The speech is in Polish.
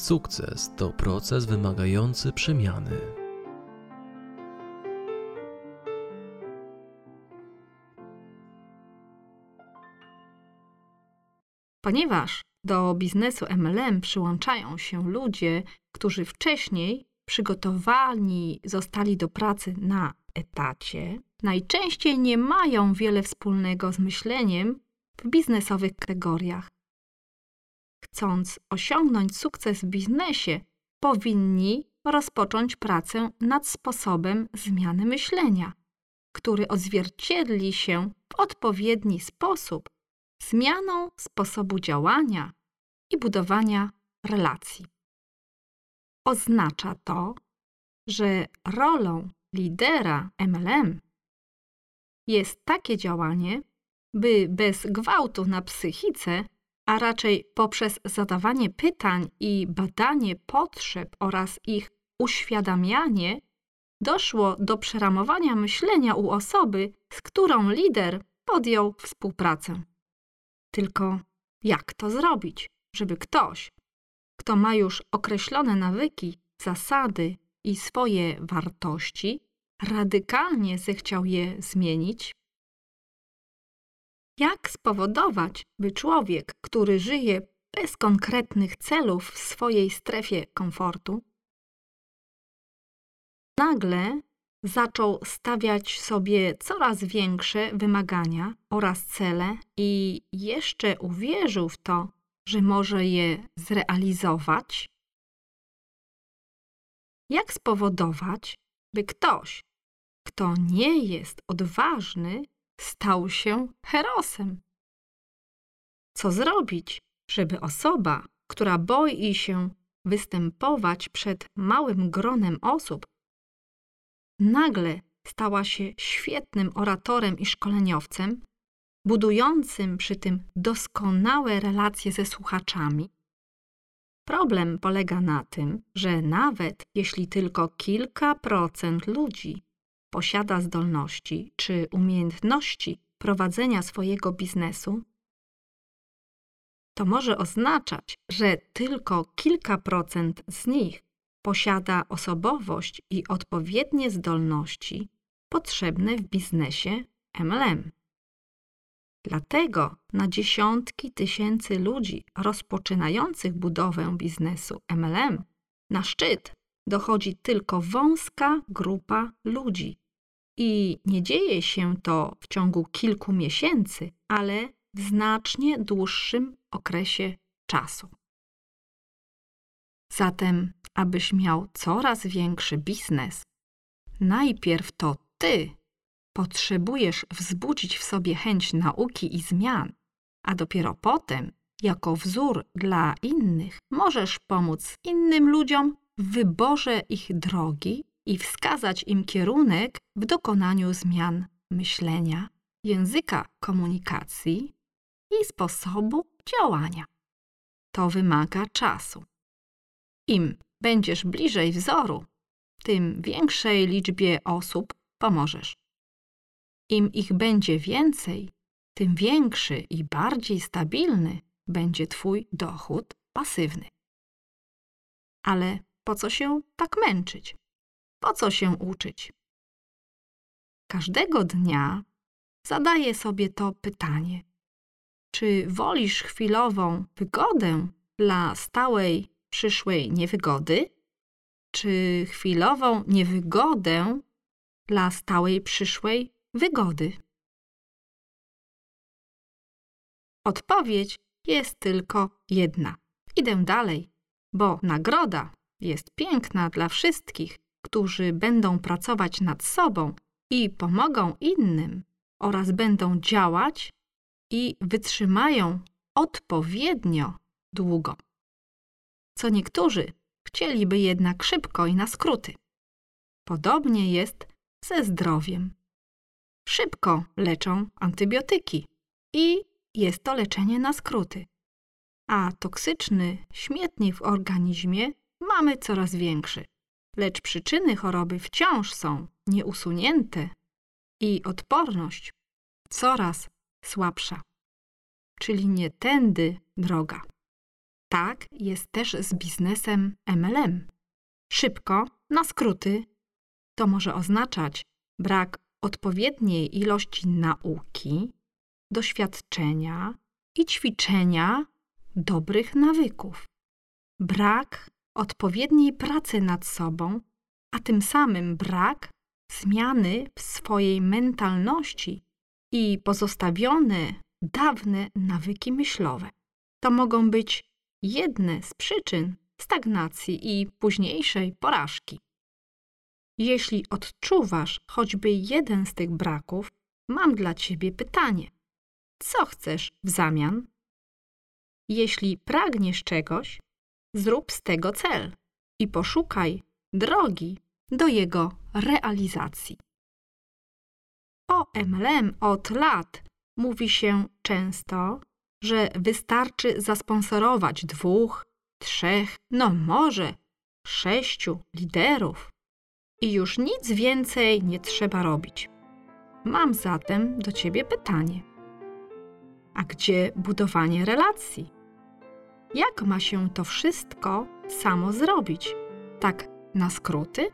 Sukces to proces wymagający przemiany. Ponieważ do biznesu MLM przyłączają się ludzie, którzy wcześniej przygotowani zostali do pracy na etacie, najczęściej nie mają wiele wspólnego z myśleniem w biznesowych kategoriach. Chcąc osiągnąć sukces w biznesie, powinni rozpocząć pracę nad sposobem zmiany myślenia, który odzwierciedli się w odpowiedni sposób zmianą sposobu działania i budowania relacji. Oznacza to, że rolą lidera MLM jest takie działanie, by bez gwałtu na psychice, a raczej poprzez zadawanie pytań i badanie potrzeb oraz ich uświadamianie, doszło do przeramowania myślenia u osoby, z którą lider podjął współpracę. Tylko jak to zrobić, żeby ktoś, kto ma już określone nawyki, zasady i swoje wartości, radykalnie zechciał je zmienić? Jak spowodować, by człowiek, który żyje bez konkretnych celów w swojej strefie komfortu, nagle zaczął stawiać sobie coraz większe wymagania oraz cele i jeszcze uwierzył w to, że może je zrealizować? Jak spowodować, by ktoś, kto nie jest odważny, stał się herosem? Co zrobić, żeby osoba, która boi się występować przed małym gronem osób, nagle stała się świetnym oratorem i szkoleniowcem, budującym przy tym doskonałe relacje ze słuchaczami. Problem polega na tym, że nawet jeśli tylko kilka procent ludzi posiada zdolności czy umiejętności prowadzenia swojego biznesu, to może oznaczać, że tylko kilka procent z nich posiada osobowość i odpowiednie zdolności potrzebne w biznesie MLM. Dlatego na dziesiątki tysięcy ludzi rozpoczynających budowę biznesu MLM na szczyt dochodzi tylko wąska grupa ludzi. I nie dzieje się to w ciągu kilku miesięcy, ale w znacznie dłuższym okresie czasu. Zatem, abyś miał coraz większy biznes, najpierw to ty potrzebujesz wzbudzić w sobie chęć nauki i zmian, a dopiero potem, jako wzór dla innych, możesz pomóc innym ludziom w wyborze ich drogi i wskazać im kierunek w dokonaniu zmian myślenia, języka komunikacji i sposobu działania. To wymaga czasu. Im będziesz bliżej wzoru, tym większej liczbie osób pomożesz. Im ich będzie więcej, tym większy i bardziej stabilny będzie Twój dochód pasywny. Ale po co się tak męczyć? Po co się uczyć? Każdego dnia zadaję sobie to pytanie: czy wolisz chwilową wygodę dla stałej przyszłej niewygody, czy chwilową niewygodę dla stałej przyszłej wygody? Odpowiedź jest tylko jedna. Idę dalej, bo nagroda jest piękna dla wszystkich, którzy będą pracować nad sobą i pomogą innym oraz będą działać i wytrzymają odpowiednio długo. Co niektórzy chcieliby jednak szybko i na skróty. Podobnie jest ze zdrowiem. Szybko leczą antybiotyki i jest to leczenie na skróty. A toksyczny śmietnik w organizmie mamy coraz większy lecz przyczyny choroby wciąż są nieusunięte i odporność coraz słabsza. Czyli nie tędy droga. Tak jest też z biznesem MLM. Szybko, na skróty, to może oznaczać brak odpowiedniej ilości nauki, doświadczenia i ćwiczenia dobrych nawyków. Brak odpowiedniej pracy nad sobą, a tym samym brak zmiany w swojej mentalności i pozostawione dawne nawyki myślowe. To mogą być jedne z przyczyn stagnacji i późniejszej porażki. Jeśli odczuwasz choćby jeden z tych braków, mam dla ciebie pytanie: co chcesz w zamian? Jeśli pragniesz czegoś, zrób z tego cel i poszukaj drogi do jego realizacji. O MLM od lat mówi się często, że wystarczy zasponsorować dwóch, trzech, no może sześciu liderów i już nic więcej nie trzeba robić. Mam zatem do Ciebie pytanie. A gdzie budowanie relacji? Jak ma się to wszystko samo zrobić? Tak na skróty?